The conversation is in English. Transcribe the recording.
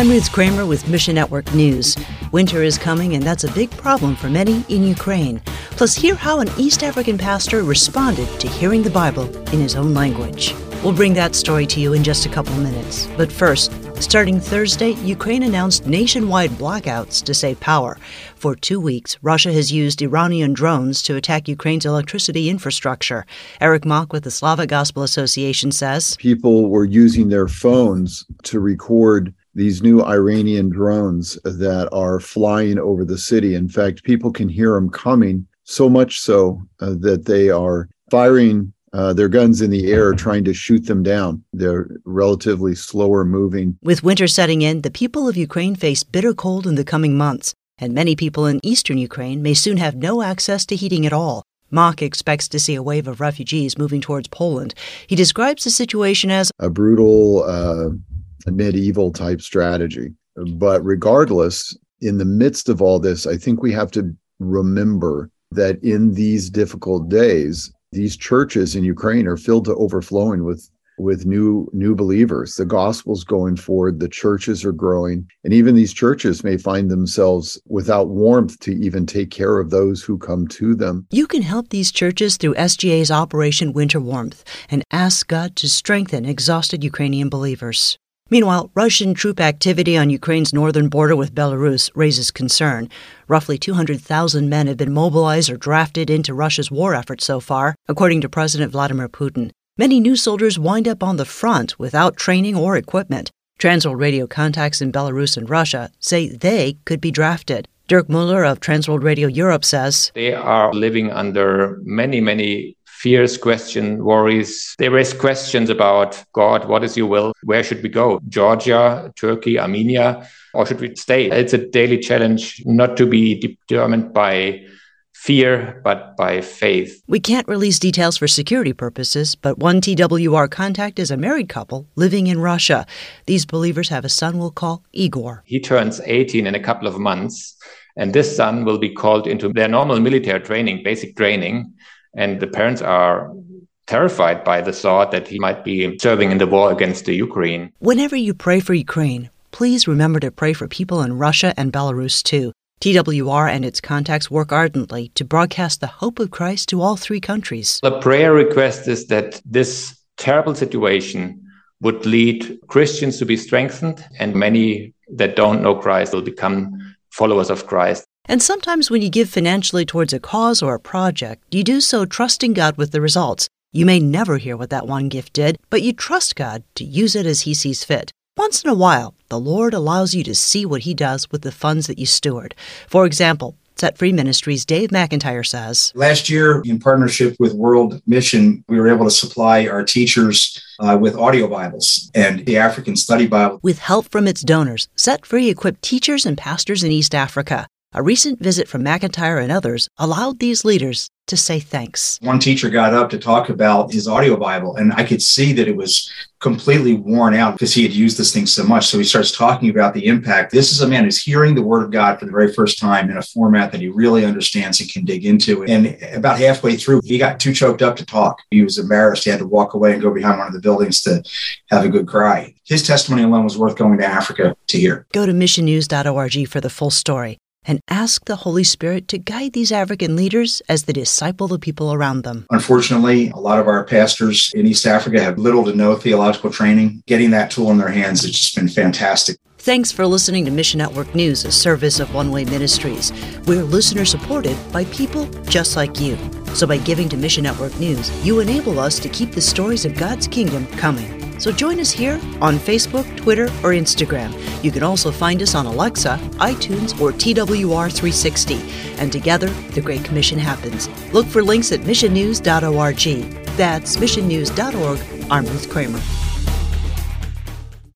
I'm Ruth Kramer with Mission Network News. Winter is coming, and that's a big problem for many in Ukraine. Plus, hear how an East African pastor responded to hearing the Bible in his own language. We'll bring that story to you in just a couple minutes. But first, starting Thursday, Ukraine announced nationwide blackouts to save power. For two weeks, Russia has used Iranian drones to attack Ukraine's electricity infrastructure. Eric Mock with the Slavic Gospel Association says People were using their phones to record these new Iranian drones that are flying over the city. In fact, people can hear them coming, so much so uh, that they are firing uh, their guns in the air trying to shoot them down. They're relatively slower moving. With winter setting in, the people of Ukraine face bitter cold in the coming months, and many people in eastern Ukraine may soon have no access to heating at all. Mock expects to see a wave of refugees moving towards Poland. He describes the situation as a brutal, uh, medieval type strategy. But regardless, in the midst of all this, I think we have to remember that in these difficult days, these churches in Ukraine are filled to overflowing with with new new believers. The gospel's going forward the churches are growing and even these churches may find themselves without warmth to even take care of those who come to them. You can help these churches through sga's operation winter warmth and ask god to strengthen exhausted ukrainian believers Meanwhile, Russian troop activity on Ukraine's northern border with Belarus raises concern. Roughly 200,000 men have been mobilized or drafted into Russia's war effort so far, according to President Vladimir Putin. Many new soldiers wind up on the front without training or equipment. Transworld Radio contacts in Belarus and Russia say they could be drafted. Dirk Muller of Transworld Radio Europe says They are living under many, many fears, question, worries. They raise questions about God, what is your will? Where should we go? Georgia, Turkey, Armenia, or should we stay? It's a daily challenge not to be determined by fear, but by faith. We can't release details for security purposes, but one TWR contact is a married couple living in Russia. These believers have a son we'll call Igor. He turns 18 in a couple of months, and this son will be called into their normal military training, basic training and the parents are terrified by the thought that he might be serving in the war against the Ukraine. Whenever you pray for Ukraine, please remember to pray for people in Russia and Belarus too. TWR and its contacts work ardently to broadcast the hope of Christ to all three countries. The prayer request is that this terrible situation would lead Christians to be strengthened, and many that don't know Christ will become followers of Christ. And sometimes when you give financially towards a cause or a project, you do so trusting God with the results. You may never hear what that one gift did, but you trust God to use it as He sees fit. Once in a while, the Lord allows you to see what He does with the funds that you steward. For example, Set Free Ministries' Dave McIntyre says Last year, in partnership with World Mission, we were able to supply our teachers uh, with audio Bibles and the African Study Bible. With help from its donors, Set Free equipped teachers and pastors in East Africa. A recent visit from McIntyre and others allowed these leaders to say thanks. One teacher got up to talk about his audio Bible, and I could see that it was completely worn out because he had used this thing so much. So he starts talking about the impact. This is a man who's hearing the word of God for the very first time in a format that he really understands and can dig into. And about halfway through, he got too choked up to talk. He was embarrassed. He had to walk away and go behind one of the buildings to have a good cry. His testimony alone was worth going to Africa to hear. Go to missionnews.org for the full story and ask the Holy Spirit to guide these African leaders as they disciple the people around them. Unfortunately, a lot of our pastors in East Africa have little to no theological training. Getting that tool in their hands has just been fantastic. Thanks for listening to Mission Network News, a service of One Way Ministries. We're listener supported by people just like you. So by giving to Mission Network News, you enable us to keep the stories of God's kingdom coming. So join us here on Facebook, Twitter, or Instagram. You can also find us on Alexa, iTunes, or TWR360. And together, the Great Commission happens. Look for links at missionnews.org. That's missionnews.org. I'm Ruth Kramer.